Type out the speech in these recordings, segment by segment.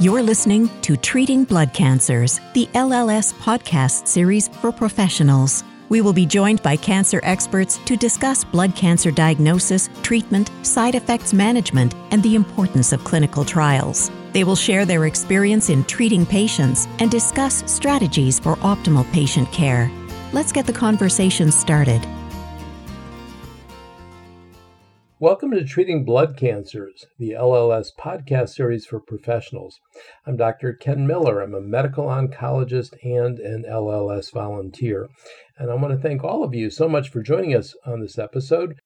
You're listening to Treating Blood Cancers, the LLS podcast series for professionals. We will be joined by cancer experts to discuss blood cancer diagnosis, treatment, side effects management, and the importance of clinical trials. They will share their experience in treating patients and discuss strategies for optimal patient care. Let's get the conversation started. Welcome to Treating Blood Cancers, the LLS podcast series for professionals. I'm Dr. Ken Miller. I'm a medical oncologist and an LLS volunteer. And I want to thank all of you so much for joining us on this episode.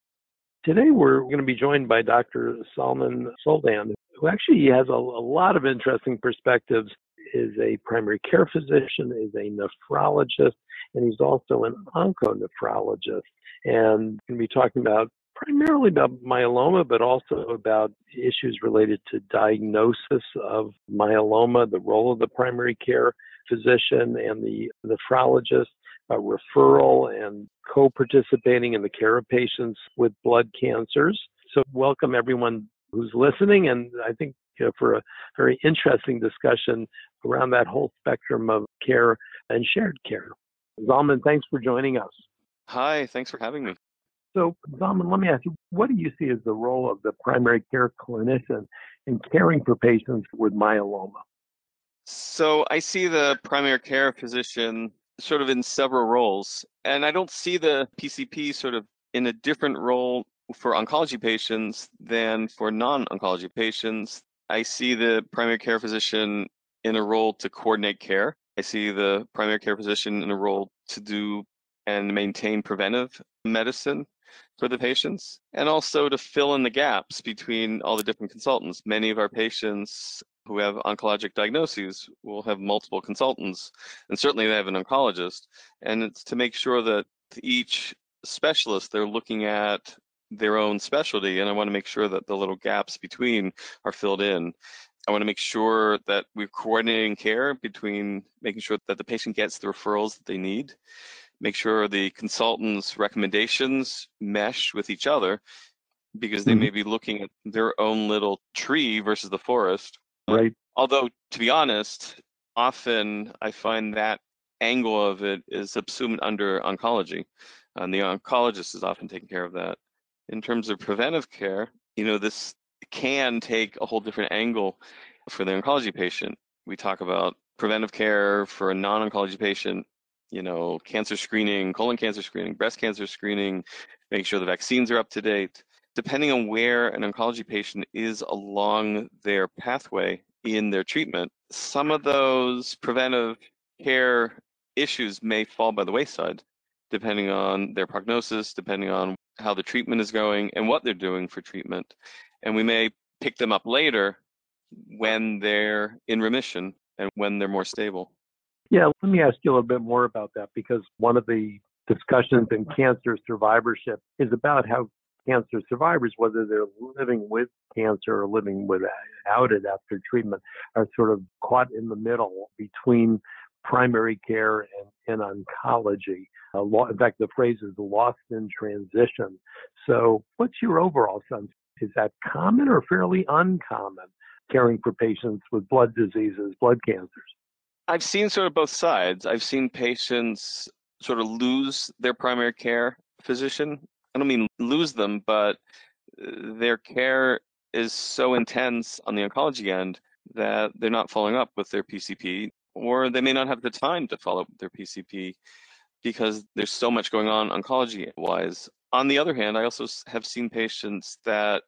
Today, we're going to be joined by Dr. Zalman Soldan, who actually has a, a lot of interesting perspectives. Is a primary care physician, is a nephrologist, and he's also an onconephrologist. And going to be talking about primarily about myeloma, but also about issues related to diagnosis of myeloma, the role of the primary care physician and the nephrologist, referral and co-participating in the care of patients with blood cancers. So welcome everyone who's listening, and I think you know, for a very interesting discussion around that whole spectrum of care and shared care. Zalman, thanks for joining us. Hi, thanks for having me. So, Zalman, let me ask you, what do you see as the role of the primary care clinician in caring for patients with myeloma? So, I see the primary care physician sort of in several roles, and I don't see the PCP sort of in a different role for oncology patients than for non oncology patients. I see the primary care physician in a role to coordinate care. I see the primary care physician in a role to do and maintain preventive medicine for the patients and also to fill in the gaps between all the different consultants. Many of our patients who have oncologic diagnoses will have multiple consultants, and certainly they have an oncologist. And it's to make sure that each specialist they're looking at their own specialty, and I want to make sure that the little gaps between are filled in. I want to make sure that we're coordinating care between making sure that the patient gets the referrals that they need make sure the consultant's recommendations mesh with each other because they mm-hmm. may be looking at their own little tree versus the forest. Right. Although, to be honest, often I find that angle of it is subsumed under oncology, and the oncologist is often taking care of that. In terms of preventive care, you know, this can take a whole different angle for the oncology patient. We talk about preventive care for a non oncology patient you know, cancer screening, colon cancer screening, breast cancer screening, make sure the vaccines are up to date. Depending on where an oncology patient is along their pathway in their treatment, some of those preventive care issues may fall by the wayside, depending on their prognosis, depending on how the treatment is going and what they're doing for treatment. And we may pick them up later when they're in remission and when they're more stable. Yeah, let me ask you a little bit more about that because one of the discussions in cancer survivorship is about how cancer survivors, whether they're living with cancer or living without it after treatment, are sort of caught in the middle between primary care and, and oncology. In fact, the phrase is lost in transition. So, what's your overall sense? Is that common or fairly uncommon caring for patients with blood diseases, blood cancers? I've seen sort of both sides. I've seen patients sort of lose their primary care physician. I don't mean lose them, but uh, their care is so intense on the oncology end that they're not following up with their PCP, or they may not have the time to follow up with their PCP because there's so much going on oncology wise. On the other hand, I also have seen patients that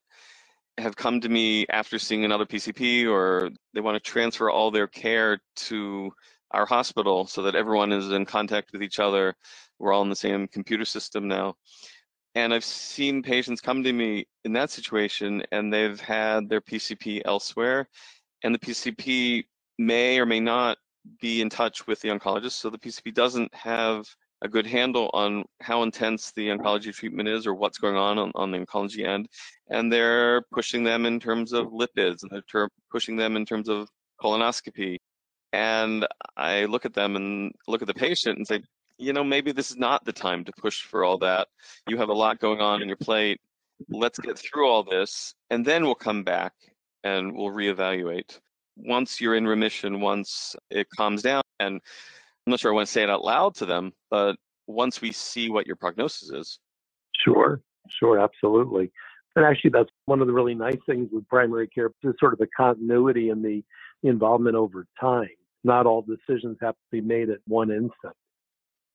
have come to me after seeing another PCP or they want to transfer all their care to our hospital so that everyone is in contact with each other. We're all in the same computer system now. And I've seen patients come to me in that situation and they've had their PCP elsewhere, and the PCP may or may not be in touch with the oncologist. So the PCP doesn't have a good handle on how intense the oncology treatment is or what's going on on, on the oncology end. And they're pushing them in terms of lipids and they're pushing them in terms of colonoscopy. And I look at them and look at the patient and say, you know, maybe this is not the time to push for all that. You have a lot going on in your plate. Let's get through all this and then we'll come back and we'll reevaluate. once you're in remission, once it calms down, and I'm not sure I want to say it out loud to them, but once we see what your prognosis is. Sure, sure, absolutely. And actually, that's one of the really nice things with primary care is sort of the continuity and the involvement over time. Not all decisions have to be made at one instant.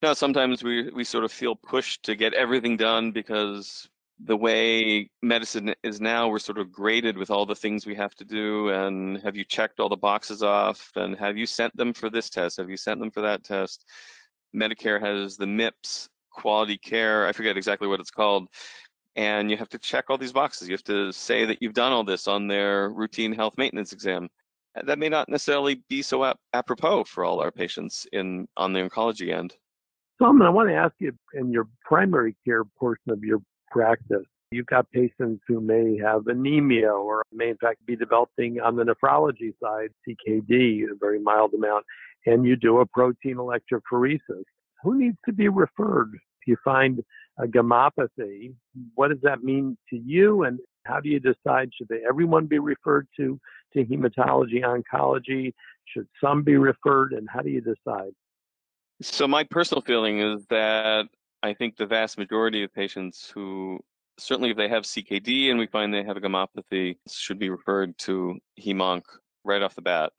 No, sometimes we, we sort of feel pushed to get everything done because the way medicine is now, we're sort of graded with all the things we have to do. And have you checked all the boxes off? And have you sent them for this test? Have you sent them for that test? Medicare has the MIPS quality care. I forget exactly what it's called. And you have to check all these boxes. You have to say that you've done all this on their routine health maintenance exam. That may not necessarily be so ap- apropos for all our patients in on the oncology end. Tom, I want to ask you in your primary care portion of your practice. You've got patients who may have anemia or may in fact be developing on the nephrology side CKD, a very mild amount, and you do a protein electrophoresis. Who needs to be referred? If you find a gammopathy, what does that mean to you? And how do you decide? Should everyone be referred to, to hematology oncology? Should some be referred? And how do you decide? So, my personal feeling is that I think the vast majority of patients who certainly if they have CKD and we find they have a gammopathy should be referred to hemonc right off the bat.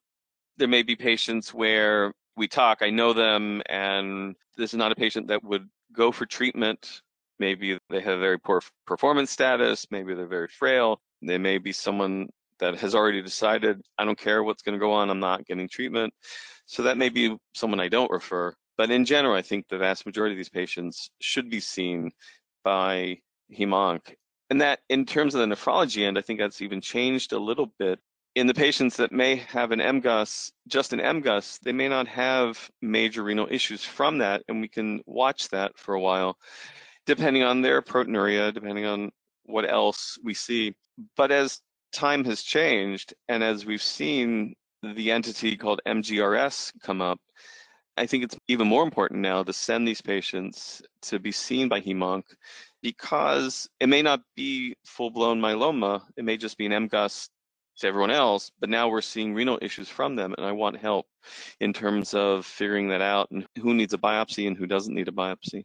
There may be patients where we talk, I know them, and this is not a patient that would go for treatment. Maybe they have very poor performance status, maybe they're very frail. They may be someone that has already decided, I don't care what's going to go on, I'm not getting treatment. So that may be someone I don't refer. But in general, I think the vast majority of these patients should be seen by hemonc. And that, in terms of the nephrology end, I think that's even changed a little bit. In the patients that may have an MGUS, just an MGUS, they may not have major renal issues from that, and we can watch that for a while, depending on their proteinuria, depending on what else we see. But as time has changed, and as we've seen the entity called MGRS come up, I think it's even more important now to send these patients to be seen by hemonc because it may not be full-blown myeloma. It may just be an MGUS to everyone else, but now we're seeing renal issues from them, and I want help in terms of figuring that out and who needs a biopsy and who doesn't need a biopsy.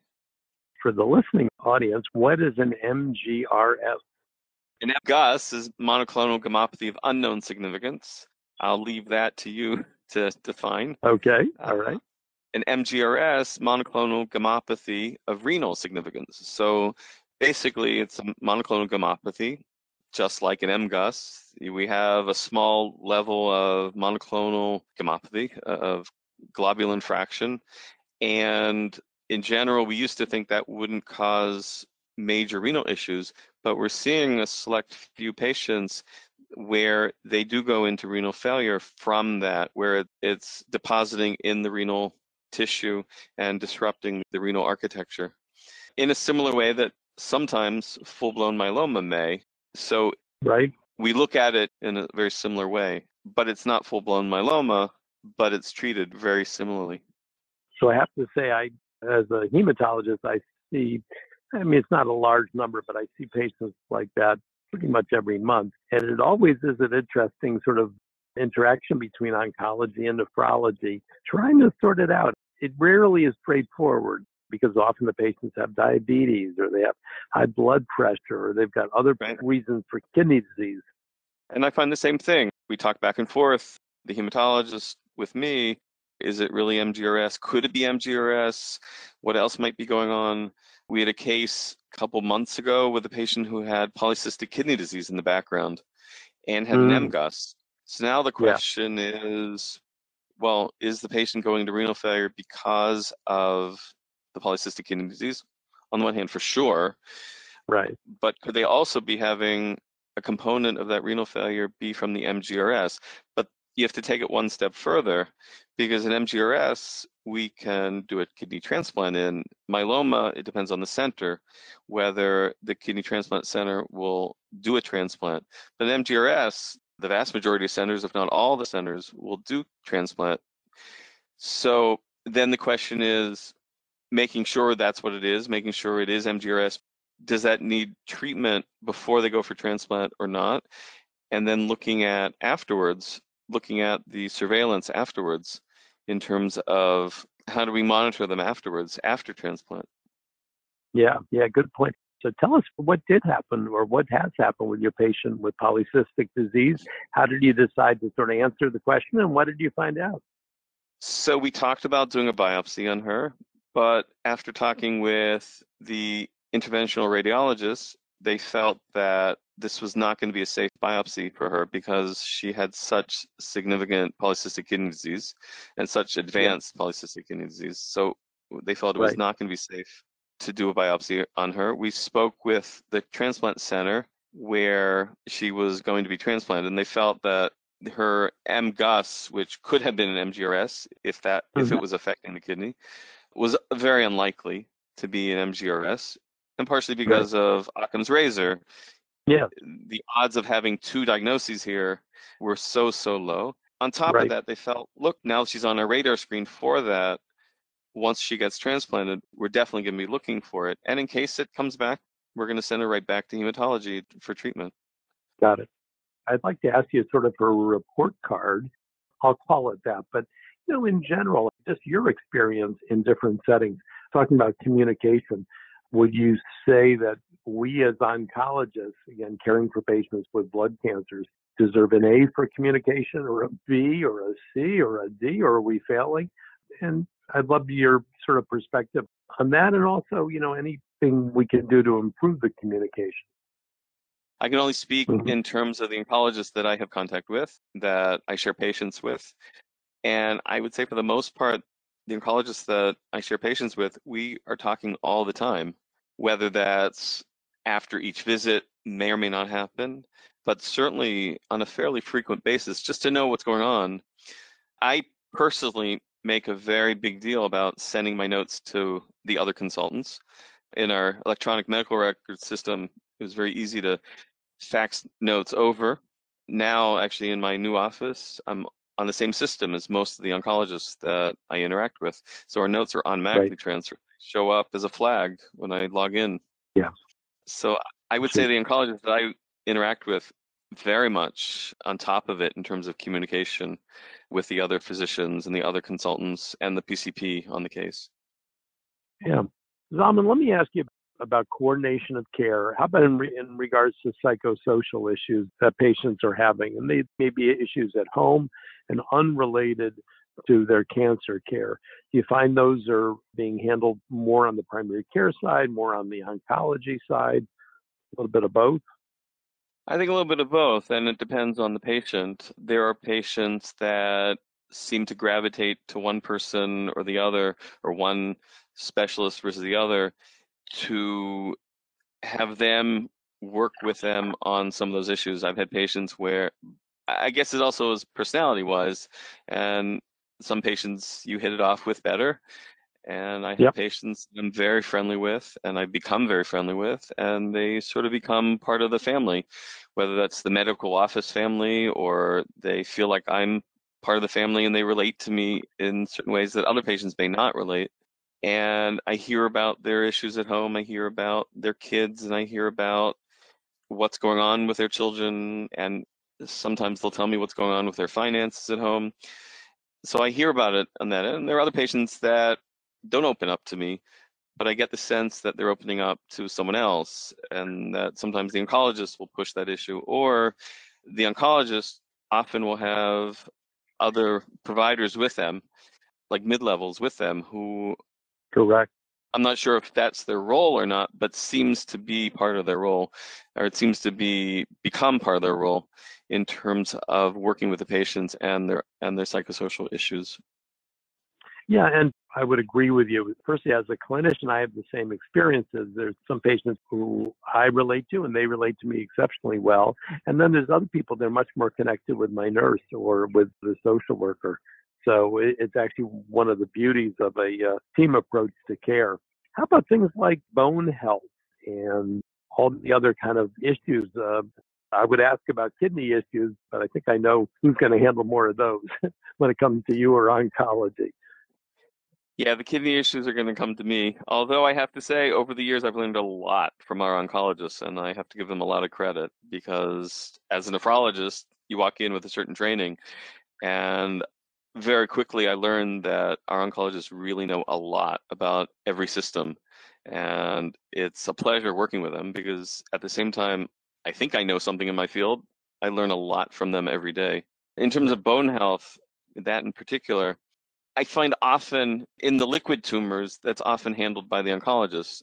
For the listening audience, what is an MGRS? An MGUS is monoclonal gammopathy of unknown significance. I'll leave that to you to define. Okay, all right. Uh, an MGRS, monoclonal gammopathy of renal significance. So basically, it's a monoclonal gammopathy, just like an MGUS. We have a small level of monoclonal gammopathy uh, of globulin fraction. And in general, we used to think that wouldn't cause major renal issues, but we're seeing a select few patients where they do go into renal failure from that, where it's depositing in the renal tissue and disrupting the renal architecture in a similar way that sometimes full blown myeloma may. So, right. we look at it in a very similar way, but it's not full blown myeloma, but it's treated very similarly. So, I have to say, I, as a hematologist, I see, I mean, it's not a large number, but I see patients like that pretty much every month. And it always is an interesting sort of interaction between oncology and nephrology, trying to sort it out. It rarely is straightforward because often the patients have diabetes or they have high blood pressure or they've got other right. reasons for kidney disease. And I find the same thing. We talk back and forth, the hematologist with me. Is it really MGRS? Could it be MGRS? What else might be going on? We had a case a couple months ago with a patient who had polycystic kidney disease in the background and had mm. an MGUS. So now the question yeah. is well, is the patient going to renal failure because of the polycystic kidney disease? On the one hand, for sure. Right. But could they also be having a component of that renal failure be from the MGRS? But you have to take it one step further because in MGRS, we can do a kidney transplant in. Myeloma, it depends on the center, whether the kidney transplant center will do a transplant. But in MGRS, the vast majority of centers, if not all the centers, will do transplant. So then the question is making sure that's what it is, making sure it is MGRS. Does that need treatment before they go for transplant or not? And then looking at afterwards, looking at the surveillance afterwards in terms of how do we monitor them afterwards after transplant. Yeah, yeah, good point. So tell us what did happen or what has happened with your patient with polycystic disease. How did you decide to sort of answer the question and what did you find out? So we talked about doing a biopsy on her, but after talking with the interventional radiologist, they felt that this was not going to be a safe biopsy for her because she had such significant polycystic kidney disease and such advanced yeah. polycystic kidney disease. So they felt it was right. not going to be safe to do a biopsy on her. We spoke with the transplant center where she was going to be transplanted, and they felt that her MGUS, which could have been an MGRS if that mm-hmm. if it mm-hmm. was affecting the kidney, was very unlikely to be an MGRS, and partially because right. of Occam's razor. Yeah, the odds of having two diagnoses here were so so low. On top right. of that, they felt, look, now she's on a radar screen for that once she gets transplanted, we're definitely going to be looking for it. And in case it comes back, we're going to send her right back to hematology for treatment. Got it. I'd like to ask you sort of for a report card. I'll call it that. But, you know, in general, just your experience in different settings, talking about communication, would you say that we as oncologists, again, caring for patients with blood cancers, deserve an A for communication or a B or a C or a D, or are we failing? And I'd love your sort of perspective on that and also, you know, anything we can do to improve the communication. I can only speak mm-hmm. in terms of the oncologists that I have contact with, that I share patients with. And I would say for the most part, the oncologists that I share patients with, we are talking all the time, whether that's after each visit may or may not happen, but certainly on a fairly frequent basis, just to know what's going on. I personally make a very big deal about sending my notes to the other consultants. In our electronic medical record system, it was very easy to fax notes over. Now, actually, in my new office, I'm on the same system as most of the oncologists that I interact with. So our notes are automatically right. transferred, show up as a flag when I log in. Yeah. So I would say the oncologists that I interact with very much on top of it in terms of communication with the other physicians and the other consultants and the PCP on the case. Yeah. Zalman, let me ask you about coordination of care. How about in, re- in regards to psychosocial issues that patients are having? And they may be issues at home and unrelated to their cancer care. Do you find those are being handled more on the primary care side, more on the oncology side, a little bit of both? I think a little bit of both, and it depends on the patient. There are patients that seem to gravitate to one person or the other, or one specialist versus the other, to have them work with them on some of those issues. I've had patients where I guess it also is personality wise, and some patients you hit it off with better, and I have yep. patients I'm very friendly with, and I become very friendly with, and they sort of become part of the family, whether that's the medical office family or they feel like I'm part of the family and they relate to me in certain ways that other patients may not relate. And I hear about their issues at home, I hear about their kids, and I hear about what's going on with their children, and sometimes they'll tell me what's going on with their finances at home. So I hear about it on that end. And there are other patients that don't open up to me, but I get the sense that they're opening up to someone else, and that sometimes the oncologist will push that issue, or the oncologist often will have other providers with them, like mid levels with them, who correct. I'm not sure if that's their role or not, but mm. seems to be part of their role, or it seems to be become part of their role in terms of working with the patients and their and their psychosocial issues. Yeah, and I would agree with you. Firstly, as a clinician, I have the same experiences. There's some patients who I relate to and they relate to me exceptionally well. And then there's other people that are much more connected with my nurse or with the social worker. So it's actually one of the beauties of a uh, team approach to care. How about things like bone health and all the other kind of issues? Uh, I would ask about kidney issues, but I think I know who's going to handle more of those when it comes to you or oncology. Yeah, the kidney issues are going to come to me. Although I have to say, over the years, I've learned a lot from our oncologists, and I have to give them a lot of credit because as a nephrologist, you walk in with a certain training. And very quickly, I learned that our oncologists really know a lot about every system. And it's a pleasure working with them because at the same time, I think I know something in my field. I learn a lot from them every day. In terms of bone health, that in particular, I find often in the liquid tumors that's often handled by the oncologist.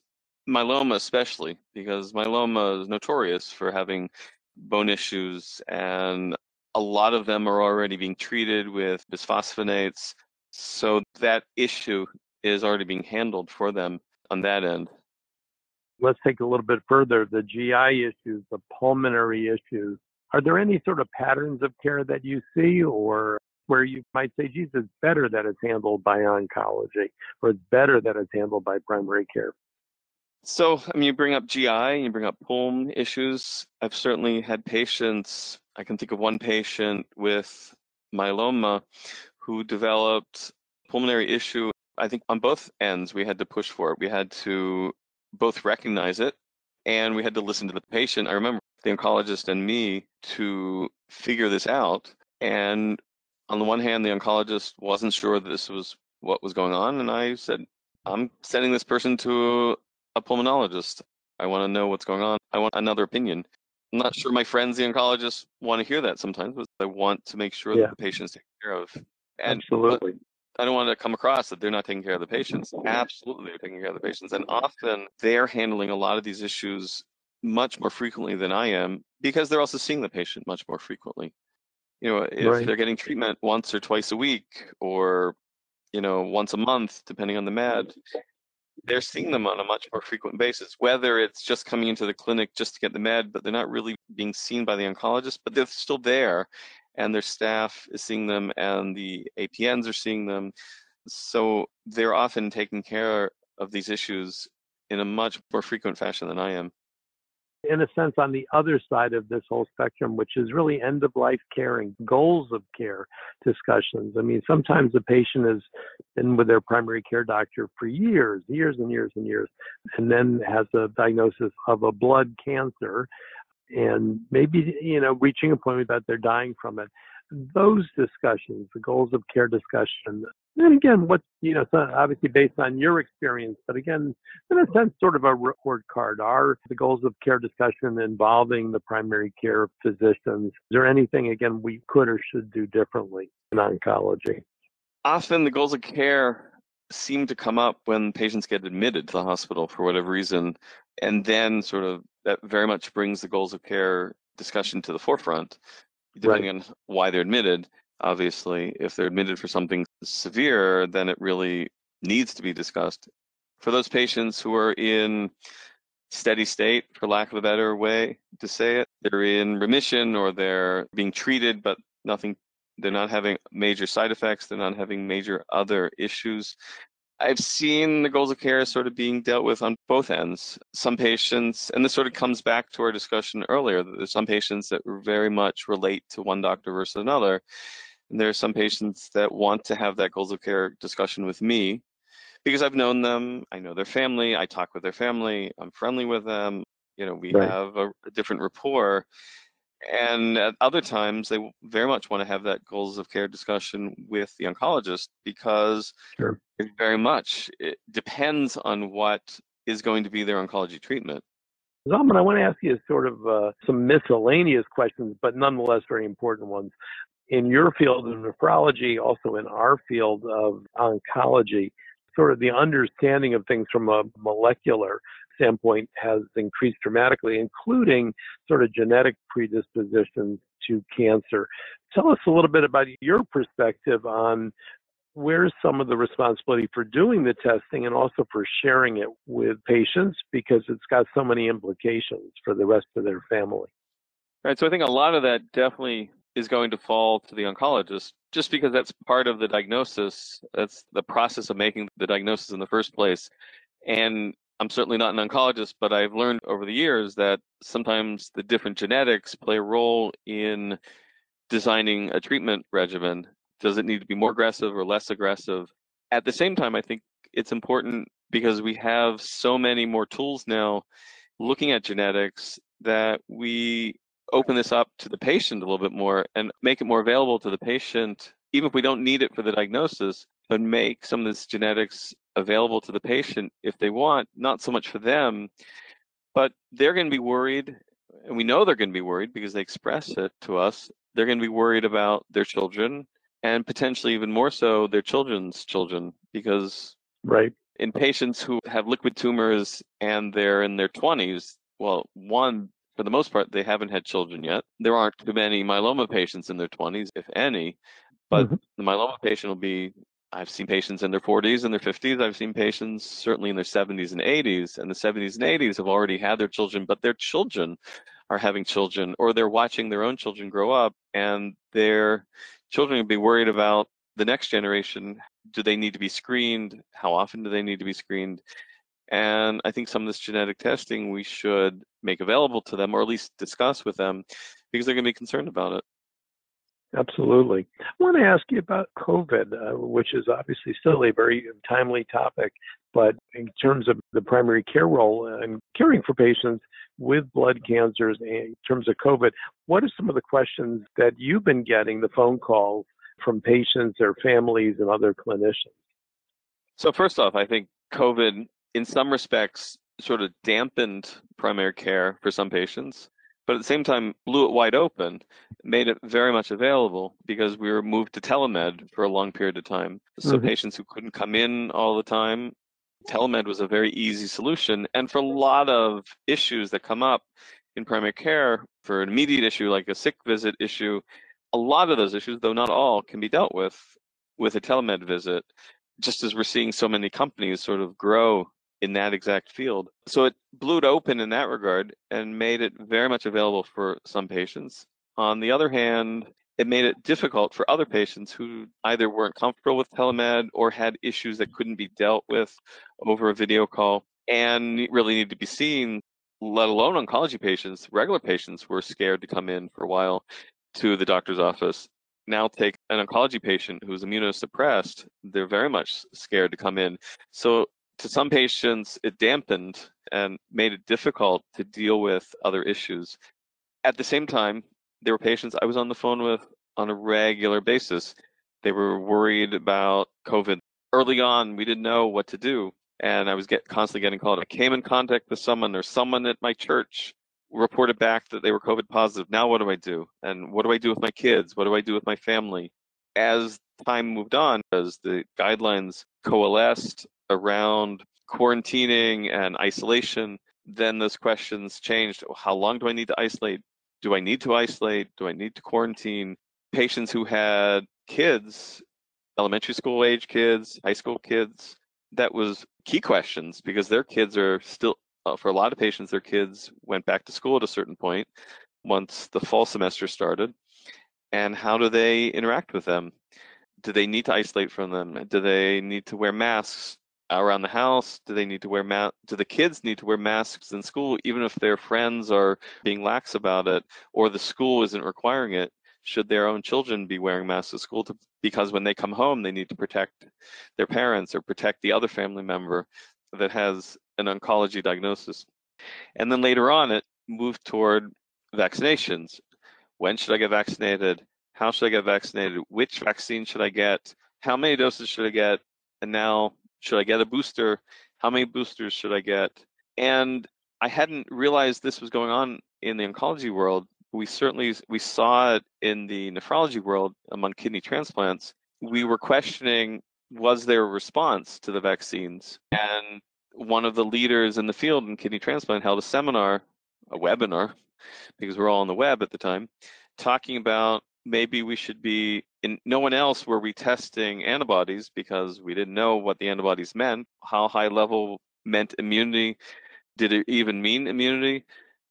Myeloma, especially, because myeloma is notorious for having bone issues, and a lot of them are already being treated with bisphosphonates. So that issue is already being handled for them on that end. Let's take a little bit further the GI issues, the pulmonary issues. Are there any sort of patterns of care that you see, or where you might say, geez, it's better that it's handled by oncology, or it's better that it's handled by primary care? So, I mean, you bring up GI, you bring up pulm issues. I've certainly had patients, I can think of one patient with myeloma who developed pulmonary issue. I think on both ends, we had to push for it. We had to both recognize it and we had to listen to the patient. I remember the oncologist and me to figure this out. And on the one hand, the oncologist wasn't sure this was what was going on. And I said, I'm sending this person to a pulmonologist. I want to know what's going on. I want another opinion. I'm not sure my friends, the oncologists, want to hear that sometimes, but I want to make sure Yeah. that the patient's taken care of. And Absolutely. I don't want to come across that they're not taking care of the patients. Absolutely, they're taking care of the patients. And often they're handling a lot of these issues much more frequently than I am because they're also seeing the patient much more frequently. You know, if Right. they're getting treatment once or twice a week or, you know, once a month, depending on the med, they're seeing them on a much more frequent basis, whether it's just coming into the clinic just to get the med, but they're not really being seen by the oncologist, but they're still there and their staff is seeing them and the APNs are seeing them. So they're often taking care of these issues in a much more frequent fashion than I am. In a sense, on the other side of this whole spectrum, which is really end of life caring, goals of care discussions. I mean, sometimes the patient has been with their primary care doctor for years, years and years and years, and then has a diagnosis of a blood cancer and maybe, you know, reaching a point that they're dying from it. Those discussions, the goals of care discussion, and again, what you know, so obviously based on your experience, but again, in a sense, sort of a report card. Are the goals of care discussion involving the primary care physicians? Is there anything again we could or should do differently in oncology? Often the goals of care seem to come up when patients get admitted to the hospital for whatever reason, and then sort of that very much brings the goals of care discussion to the forefront, depending on why they're admitted. Obviously, if they're admitted for something severe, then it really needs to be discussed. For those patients who are in steady state, for lack of a better way to say it, they're in remission or they're being treated, but nothing, they're not having major side effects, they're not having major other issues. I've seen the goals of care sort of being dealt with on both ends. Some patients, and this sort of comes back to our discussion earlier, that there's some patients that very much relate to one doctor versus another. And there are some patients that want to have that goals of care discussion with me because I've known them, I know their family, I talk with their family, I'm friendly with them, you know, we Right. have a, a different rapport. And at other times, they very much want to have that goals of care discussion with the oncologist because Sure. it very much it depends on what is going to be their oncology treatment. Zalman, I want to ask you sort of uh, some miscellaneous questions, but nonetheless very important ones. In your field of nephrology, also in our field of oncology, sort of the understanding of things from a molecular standpoint has increased dramatically, including sort of genetic predispositions to cancer. Tell us a little bit about your perspective on where's some of the responsibility for doing the testing and also for sharing it with patients because it's got so many implications for the rest of their family. Right. So I think a lot of that definitely is going to fall to the oncologist just because that's part of the diagnosis. That's the process of making the diagnosis in the first place. And I'm certainly not an oncologist, but I've learned over the years that sometimes the different genetics play a role in designing a treatment regimen. Does it need to be more aggressive or less aggressive? At the same time, I think it's important because we have so many more tools now looking at genetics that we open this up to the patient a little bit more and make it more available to the patient, even if we don't need it for the diagnosis, but make some of this genetics available to the patient if they want, not so much for them, but they're going to be worried. And we know they're going to be worried because they express it to us. They're going to be worried about their children and potentially even more so their children's children because right in patients who have liquid tumors and they're in their 20s well one for the most part they haven't had children yet there aren't too many myeloma patients in their 20s if any but mm-hmm. the myeloma patient will be I've seen patients in their 40s and their 50s. I've seen patients certainly in their 70s and 80s. And the 70s and 80s have already had their children, but their children are having children or they're watching their own children grow up and their children will be worried about the next generation. Do they need to be screened? How often do they need to be screened? And I think some of this genetic testing we should make available to them or at least discuss with them because they're going to be concerned about it. Absolutely. I want to ask you about COVID, uh, which is obviously still a very timely topic, but in terms of the primary care role and caring for patients with blood cancers in terms of COVID, what are some of the questions that you've been getting, the phone calls from patients, their families, and other clinicians? So, first off, I think COVID, in some respects, sort of dampened primary care for some patients but at the same time blew it wide open, made it very much available because we were moved to telemed for a long period of time. So mm-hmm. patients who couldn't come in all the time, telemed was a very easy solution. And for a lot of issues that come up in primary care, for an immediate issue like a sick visit issue, a lot of those issues, though not all, can be dealt with with a telemed visit. Just as we're seeing so many companies sort of grow in that exact field. So it blew it open in that regard and made it very much available for some patients. On the other hand, it made it difficult for other patients who either weren't comfortable with telemed or had issues that couldn't be dealt with over a video call and really need to be seen, let alone oncology patients. Regular patients were scared to come in for a while to the doctor's office. Now take an oncology patient who's immunosuppressed, they're very much scared to come in. So to some patients, it dampened and made it difficult to deal with other issues. At the same time, there were patients I was on the phone with on a regular basis. They were worried about COVID. Early on, we didn't know what to do, and I was get, constantly getting called. I came in contact with someone or someone at my church reported back that they were COVID positive. Now, what do I do? And what do I do with my kids? What do I do with my family? As time moved on, as the guidelines coalesced around quarantining and isolation, then those questions changed. How long do I need to isolate? Do I need to isolate? Do I need to quarantine? Patients who had kids, elementary school age kids, high school kids, that was key questions because their kids are still, uh, for a lot of patients, their kids went back to school at a certain point once the fall semester started. And how do they interact with them? Do they need to isolate from them? Do they need to wear masks? Around the house? Do they need to wear ma- Do the kids need to wear masks in school, even if their friends are being lax about it, or the school isn't requiring it? Should their own children be wearing masks at school? To, because when they come home, they need to protect their parents or protect the other family member that has an oncology diagnosis. And then later on, it moved toward vaccinations. When should I get vaccinated? How should I get vaccinated? Which vaccine should I get? How many doses should I get? And now should I get a booster? How many boosters should I get? And I hadn't realized this was going on in the oncology world. We certainly we saw it in the nephrology world among kidney transplants. We were questioning was there a response to the vaccines? And one of the leaders in the field in kidney transplant held a seminar, a webinar, because we're all on the web at the time, talking about maybe we should be in no one else were we testing antibodies because we didn't know what the antibodies meant how high level meant immunity did it even mean immunity?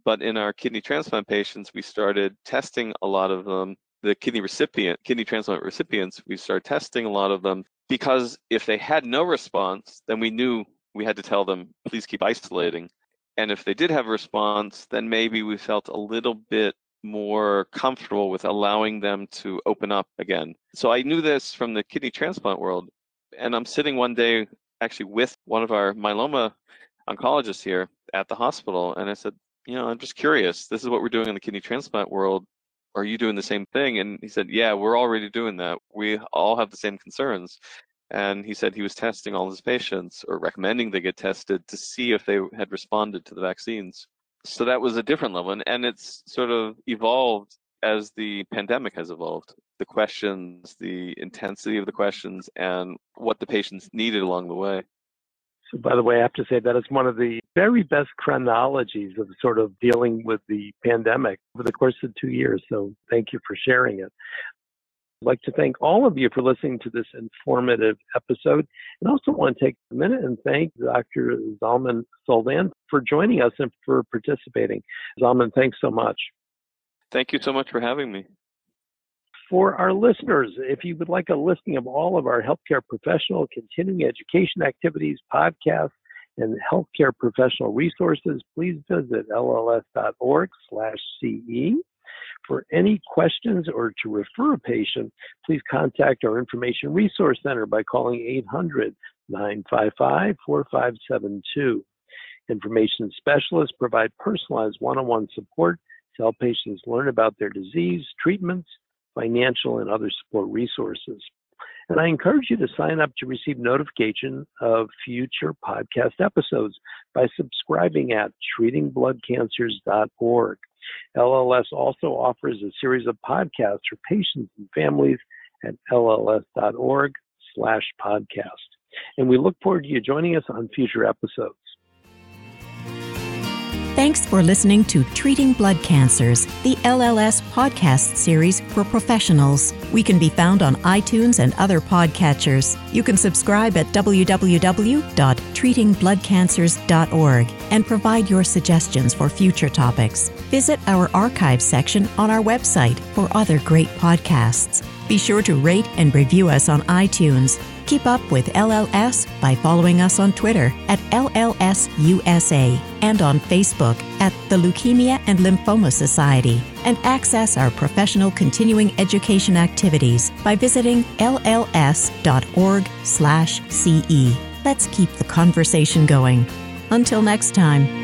But in our kidney transplant patients we started testing a lot of them. The kidney recipient kidney transplant recipients we started testing a lot of them because if they had no response then we knew we had to tell them please keep isolating. And if they did have a response then maybe we felt a little bit more comfortable with allowing them to open up again. So I knew this from the kidney transplant world. And I'm sitting one day actually with one of our myeloma oncologists here at the hospital. And I said, you know, I'm just curious. This is what we're doing in the kidney transplant world. Are you doing the same thing? And he said, Yeah, we're already doing that. We all have the same concerns. And he said he was testing all his patients or recommending they get tested to see if they had responded to the vaccines. So that was a different level. And, and it's sort of evolved as the pandemic has evolved. The questions, the intensity of the questions, and what the patients needed along the way. So, by the way, I have to say that it's one of the very best chronologies of sort of dealing with the pandemic over the course of two years. So, thank you for sharing it. I'd like to thank all of you for listening to this informative episode. And also want to take a minute and thank Dr. Zalman Soldan for joining us and for participating. Zalman, thanks so much. Thank you so much for having me. For our listeners, if you would like a listing of all of our healthcare professional continuing education activities, podcasts, and healthcare professional resources, please visit lls.org slash CE. For any questions or to refer a patient, please contact our Information Resource Center by calling 800 955 4572. Information specialists provide personalized one on one support to help patients learn about their disease, treatments, financial, and other support resources. And I encourage you to sign up to receive notification of future podcast episodes by subscribing at treatingbloodcancers.org. LLS also offers a series of podcasts for patients and families at lls.org slash podcast. And we look forward to you joining us on future episodes. Thanks for listening to Treating Blood Cancers, the LLS podcast series for professionals. We can be found on iTunes and other podcatchers. You can subscribe at www.treatingbloodcancers.org and provide your suggestions for future topics. Visit our archives section on our website for other great podcasts. Be sure to rate and review us on iTunes. Keep up with LLS by following us on Twitter at LLSUSA and on Facebook at the Leukemia and Lymphoma Society. And access our professional continuing education activities by visiting lls.org/ce. Let's keep the conversation going. Until next time.